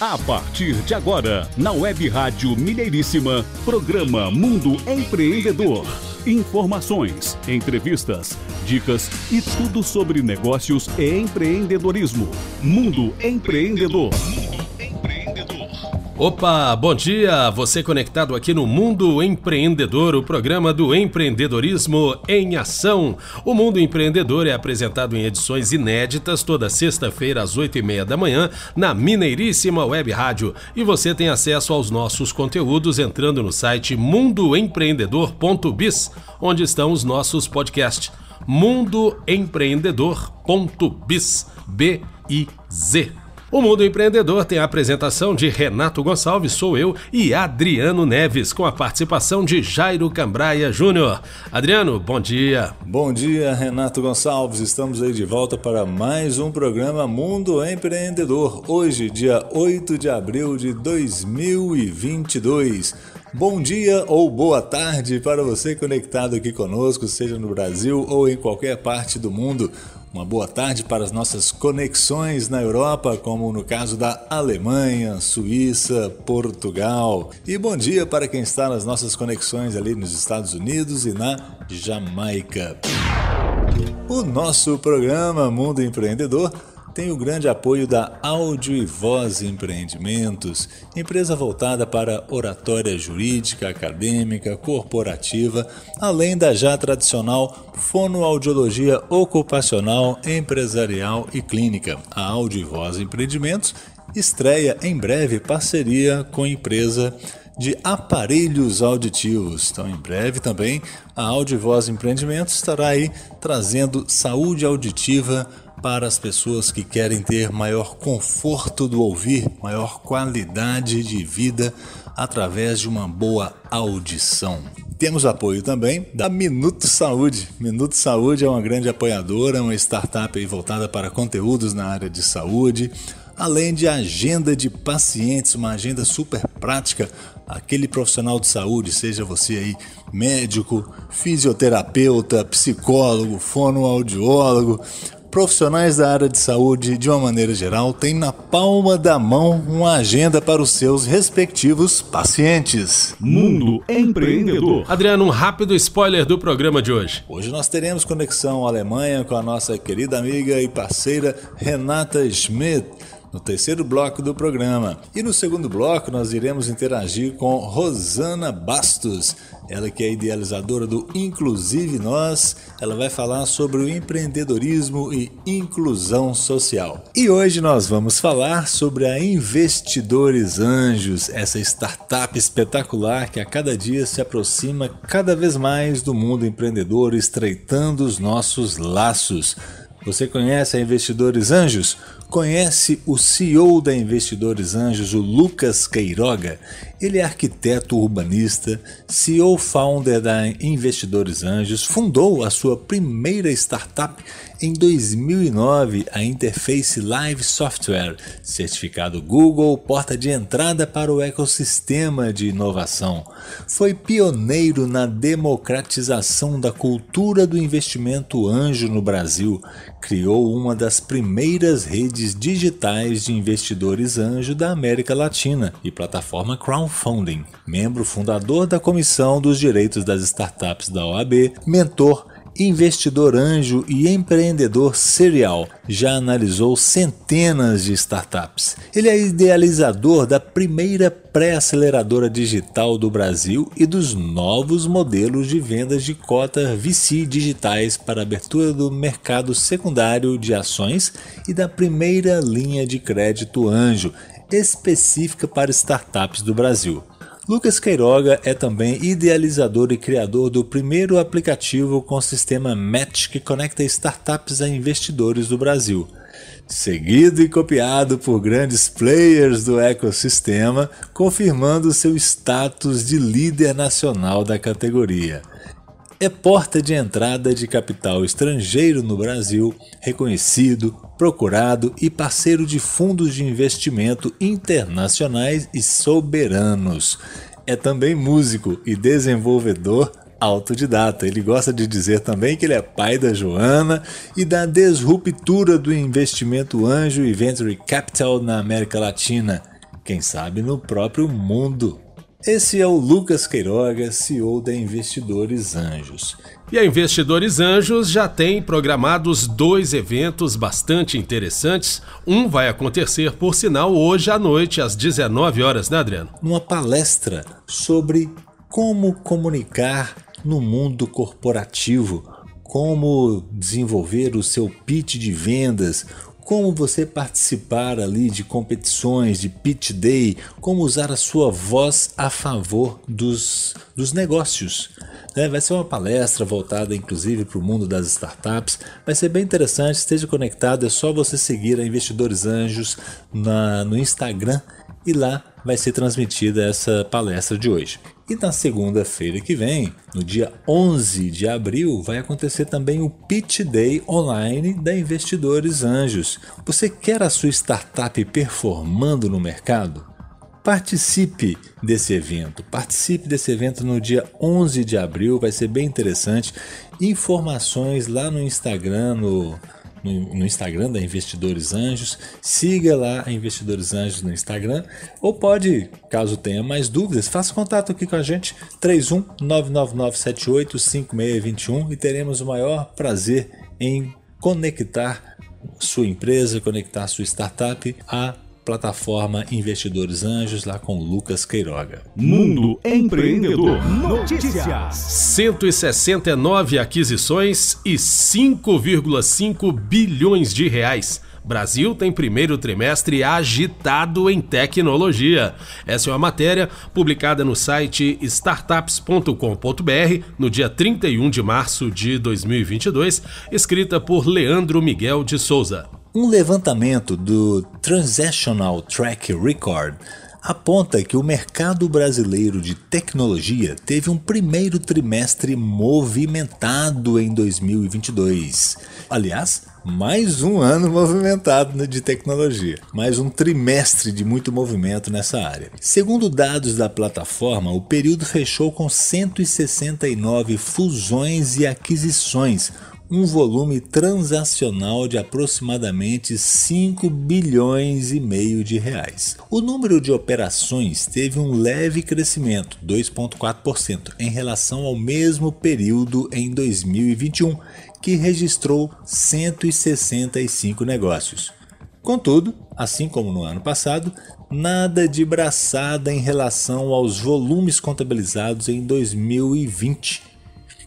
A partir de agora, na Web Rádio Mineiríssima, programa Mundo Empreendedor. Informações, entrevistas, dicas e tudo sobre negócios e empreendedorismo. Mundo Empreendedor. Opa, bom dia! Você conectado aqui no Mundo Empreendedor, o programa do empreendedorismo em ação. O Mundo Empreendedor é apresentado em edições inéditas toda sexta-feira às oito e meia da manhã na Mineiríssima Web Rádio. E você tem acesso aos nossos conteúdos entrando no site mundoempreendedor.biz, onde estão os nossos podcasts. mundoempreendedor.biz, B-I-Z. O Mundo Empreendedor tem a apresentação de Renato Gonçalves, sou eu, e Adriano Neves, com a participação de Jairo Cambraia Júnior. Adriano, bom dia. Bom dia, Renato Gonçalves. Estamos aí de volta para mais um programa Mundo Empreendedor. Hoje, dia 8 de abril de 2022. Bom dia ou boa tarde para você conectado aqui conosco, seja no Brasil ou em qualquer parte do mundo. Uma boa tarde para as nossas conexões na Europa, como no caso da Alemanha, Suíça, Portugal. E bom dia para quem está nas nossas conexões ali nos Estados Unidos e na Jamaica. O nosso programa Mundo Empreendedor tem o grande apoio da Áudio e Voz Empreendimentos, empresa voltada para oratória jurídica, acadêmica, corporativa, além da já tradicional fonoaudiologia ocupacional, empresarial e clínica. A Áudio e Voz Empreendimentos estreia em breve parceria com a empresa de aparelhos auditivos. Então, em breve também, a Áudio e Voz Empreendimentos estará aí trazendo saúde auditiva para as pessoas que querem ter maior conforto do ouvir, maior qualidade de vida através de uma boa audição. Temos apoio também da Minuto Saúde. Minuto Saúde é uma grande apoiadora, uma startup voltada para conteúdos na área de saúde, além de agenda de pacientes, uma agenda super prática. Aquele profissional de saúde, seja você aí médico, fisioterapeuta, psicólogo, fonoaudiólogo, profissionais da área de saúde, de uma maneira geral, têm na palma da mão uma agenda para os seus respectivos pacientes. Mundo Empreendedor. Adriano, um rápido spoiler do programa de hoje. Hoje nós teremos conexão Alemanha com a nossa querida amiga e parceira Renata Schmidt no terceiro bloco do programa. E no segundo bloco nós iremos interagir com Rosana Bastos, ela que é idealizadora do Inclusive Nós, ela vai falar sobre o empreendedorismo e inclusão social. E hoje nós vamos falar sobre a Investidores Anjos, essa startup espetacular que a cada dia se aproxima cada vez mais do mundo empreendedor, estreitando os nossos laços. Você conhece a Investidores Anjos? Conhece o CEO da Investidores Anjos, o Lucas Queiroga? Ele é arquiteto urbanista, CEO founder da Investidores Anjos, fundou a sua primeira startup em 2009, a Interface Live Software, certificado Google, porta de entrada para o ecossistema de inovação. Foi pioneiro na democratização da cultura do investimento anjo no Brasil, criou uma das primeiras redes digitais de investidores anjo da América Latina e plataforma crowdfunding, membro fundador da Comissão dos Direitos das Startups da OAB, mentor investidor anjo e empreendedor serial. Já analisou centenas de startups. Ele é idealizador da primeira pré-aceleradora digital do Brasil e dos novos modelos de vendas de cota VC digitais para abertura do mercado secundário de ações e da primeira linha de crédito anjo específica para startups do Brasil. Lucas Queiroga é também idealizador e criador do primeiro aplicativo com sistema Match que conecta startups a investidores do Brasil. Seguido e copiado por grandes players do ecossistema, confirmando seu status de líder nacional da categoria é porta de entrada de capital estrangeiro no Brasil, reconhecido, procurado e parceiro de fundos de investimento internacionais e soberanos. É também músico e desenvolvedor autodidata. Ele gosta de dizer também que ele é pai da Joana e da disruptura do investimento anjo e venture capital na América Latina quem sabe no próprio mundo. Esse é o Lucas Queiroga, CEO da Investidores Anjos. E a Investidores Anjos já tem programados dois eventos bastante interessantes. Um vai acontecer, por sinal, hoje à noite, às 19 horas, né, Adriano? Numa palestra sobre como comunicar no mundo corporativo, como desenvolver o seu pitch de vendas, como você participar ali de competições, de pitch day, como usar a sua voz a favor dos, dos negócios. Né? Vai ser uma palestra voltada inclusive para o mundo das startups. Vai ser bem interessante, esteja conectado, é só você seguir a Investidores Anjos na, no Instagram e lá vai ser transmitida essa palestra de hoje. E na segunda-feira que vem, no dia 11 de abril, vai acontecer também o Pitch Day online da Investidores Anjos. Você quer a sua startup performando no mercado? Participe desse evento. Participe desse evento no dia 11 de abril, vai ser bem interessante. Informações lá no Instagram, no no, no, Instagram da Investidores Anjos. Siga lá a Investidores Anjos no Instagram. Ou pode, caso tenha mais dúvidas, faça contato aqui com a gente, 31 999785621 e teremos o maior prazer em conectar sua empresa, conectar sua startup a plataforma Investidores Anjos, lá com Lucas Queiroga. Mundo Empreendedor Notícias: 169 aquisições e 5,5 bilhões de reais. Brasil tem primeiro trimestre agitado em tecnologia. Essa é uma matéria publicada no site startups.com.br no dia 31 de março de 2022, escrita por Leandro Miguel de Souza. Um levantamento do Transactional Track Record aponta que o mercado brasileiro de tecnologia teve um primeiro trimestre movimentado em 2022. Aliás, mais um ano movimentado de tecnologia, mais um trimestre de muito movimento nessa área. Segundo dados da plataforma, o período fechou com 169 fusões e aquisições, um volume transacional de aproximadamente 5 bilhões e meio de reais. O número de operações teve um leve crescimento, 2.4%, em relação ao mesmo período em 2021, que registrou 165 negócios. Contudo, assim como no ano passado, nada de braçada em relação aos volumes contabilizados em 2020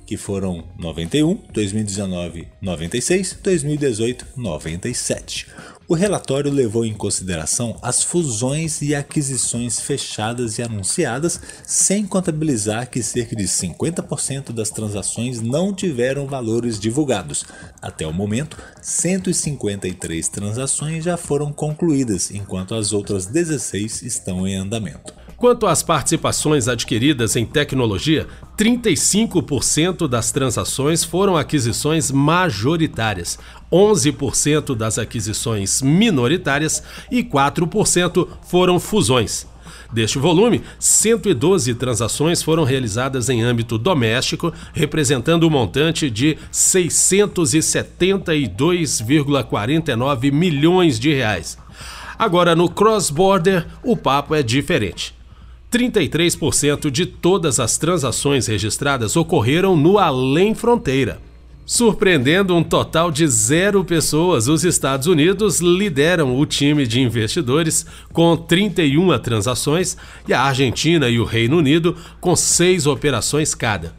que foram 91, 2019, 96, 2018, 97. O relatório levou em consideração as fusões e aquisições fechadas e anunciadas, sem contabilizar que cerca de 50% das transações não tiveram valores divulgados. Até o momento, 153 transações já foram concluídas, enquanto as outras 16 estão em andamento. Quanto às participações adquiridas em tecnologia, 35% das transações foram aquisições majoritárias, 11% das aquisições minoritárias e 4% foram fusões. Deste volume, 112 transações foram realizadas em âmbito doméstico, representando um montante de 672,49 milhões de reais. Agora, no cross-border, o papo é diferente. 33% de todas as transações registradas ocorreram no além fronteira. Surpreendendo um total de zero pessoas, os Estados Unidos lideram o time de investidores com 31 transações e a Argentina e o Reino Unido com seis operações cada.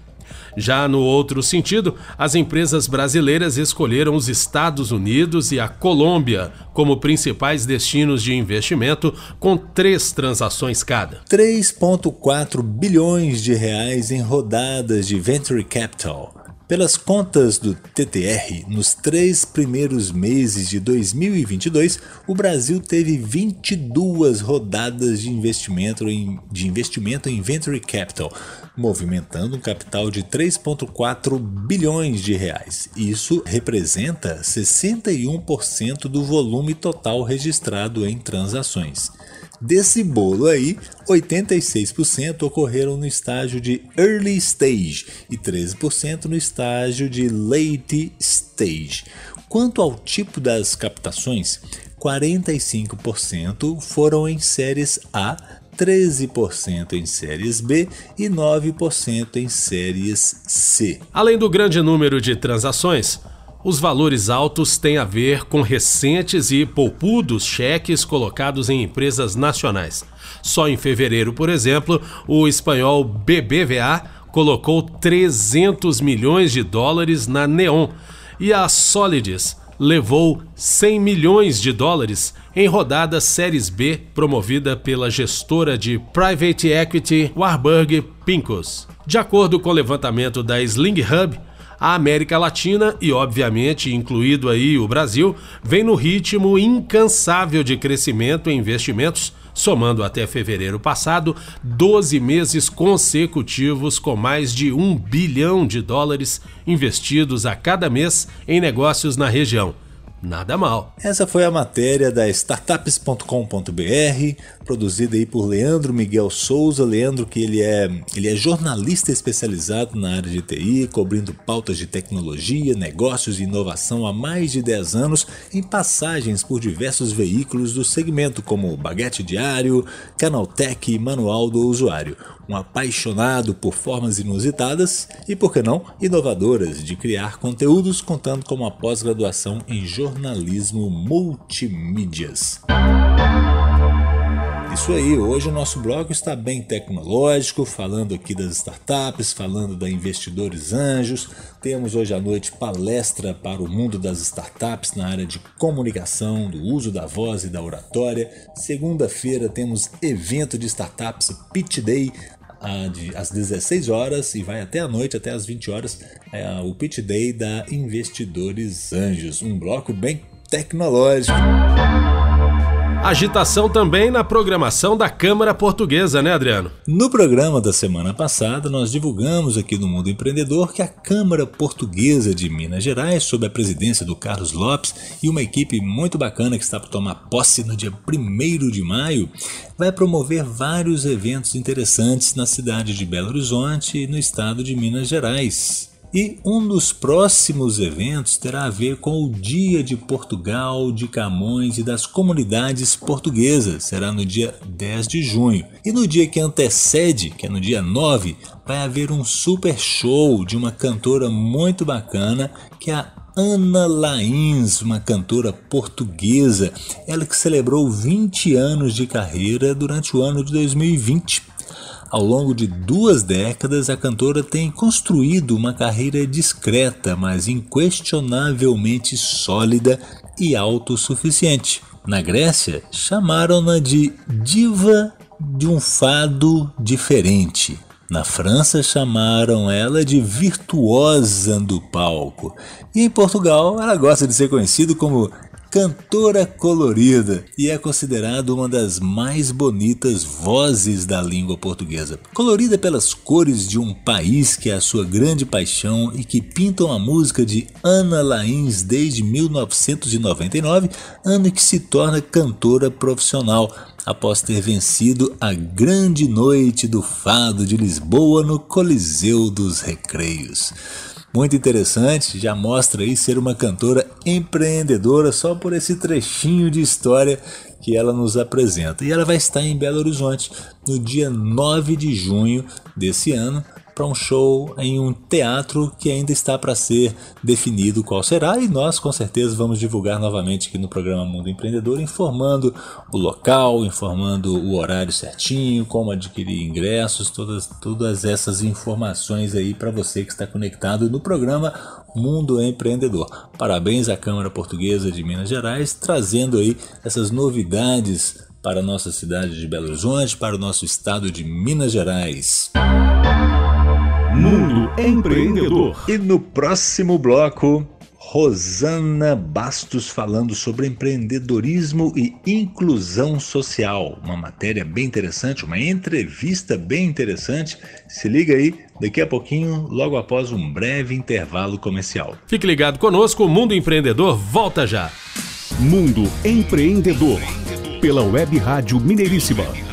Já no outro sentido, as empresas brasileiras escolheram os Estados Unidos e a Colômbia como principais destinos de investimento, com três transações cada. 3,4 bilhões de reais em rodadas de venture capital. Pelas contas do TTR, nos três primeiros meses de 2022, o Brasil teve 22 rodadas de investimento em, de investimento em venture capital, movimentando um capital de 3,4 bilhões de reais. Isso representa 61% do volume total registrado em transações. Desse bolo aí, 86% ocorreram no estágio de early stage e 13% no estágio de late stage. Quanto ao tipo das captações, 45% foram em séries A, 13% em séries B e 9% em séries C. Além do grande número de transações, os valores altos têm a ver com recentes e poupudos cheques colocados em empresas nacionais. Só em fevereiro, por exemplo, o espanhol BBVA colocou 300 milhões de dólares na Neon e a Solids levou 100 milhões de dólares em rodada Séries B promovida pela gestora de private equity Warburg Pincus. De acordo com o levantamento da Sling Hub, a América Latina e, obviamente, incluído aí o Brasil, vem no ritmo incansável de crescimento em investimentos, somando até fevereiro passado 12 meses consecutivos com mais de um bilhão de dólares investidos a cada mês em negócios na região. Nada mal. Essa foi a matéria da startups.com.br, produzida aí por Leandro Miguel Souza. Leandro que ele é, ele é jornalista especializado na área de TI, cobrindo pautas de tecnologia, negócios e inovação há mais de 10 anos, em passagens por diversos veículos do segmento como Baguete Diário, Canaltech e Manual do Usuário um apaixonado por formas inusitadas e, por que não, inovadoras de criar conteúdos, contando com uma pós-graduação em jornalismo multimídias. Isso aí, hoje o nosso blog está bem tecnológico, falando aqui das startups, falando da Investidores Anjos. Temos hoje à noite palestra para o mundo das startups na área de comunicação, do uso da voz e da oratória. Segunda-feira temos evento de startups Pitch Day, às 16 horas e vai até a noite, até às 20 horas, é o Pitch Day da Investidores Anjos. Um bloco bem tecnológico. Agitação também na programação da Câmara Portuguesa, né, Adriano? No programa da semana passada, nós divulgamos aqui no Mundo Empreendedor que a Câmara Portuguesa de Minas Gerais, sob a presidência do Carlos Lopes e uma equipe muito bacana que está para tomar posse no dia 1 de maio, vai promover vários eventos interessantes na cidade de Belo Horizonte e no estado de Minas Gerais. E um dos próximos eventos terá a ver com o Dia de Portugal, de Camões e das comunidades portuguesas. Será no dia 10 de junho. E no dia que antecede, que é no dia 9, vai haver um super show de uma cantora muito bacana que é a Ana Lains, uma cantora portuguesa, ela que celebrou 20 anos de carreira durante o ano de 2020. Ao longo de duas décadas, a cantora tem construído uma carreira discreta, mas inquestionavelmente sólida e autossuficiente. Na Grécia, chamaram-na de diva de um fado diferente. Na França, chamaram ela de virtuosa do palco. E em Portugal, ela gosta de ser conhecida como cantora colorida e é considerada uma das mais bonitas vozes da língua portuguesa. Colorida pelas cores de um país que é a sua grande paixão e que pintam a música de Ana Lains desde 1999, ano que se torna cantora profissional após ter vencido a grande noite do fado de Lisboa no Coliseu dos Recreios muito interessante, já mostra aí ser uma cantora empreendedora só por esse trechinho de história que ela nos apresenta. E ela vai estar em Belo Horizonte no dia 9 de junho desse ano, para um show em um teatro que ainda está para ser definido qual será e nós com certeza vamos divulgar novamente aqui no programa Mundo Empreendedor, informando o local, informando o horário certinho, como adquirir ingressos, todas, todas essas informações aí para você que está conectado no programa Mundo Empreendedor. Parabéns à Câmara Portuguesa de Minas Gerais trazendo aí essas novidades para a nossa cidade de Belo Horizonte, para o nosso estado de Minas Gerais. Mundo Empreendedor. E no próximo bloco, Rosana Bastos falando sobre empreendedorismo e inclusão social. Uma matéria bem interessante, uma entrevista bem interessante. Se liga aí, daqui a pouquinho, logo após um breve intervalo comercial. Fique ligado conosco, o Mundo Empreendedor volta já. Mundo Empreendedor, pela Web Rádio Mineiríssima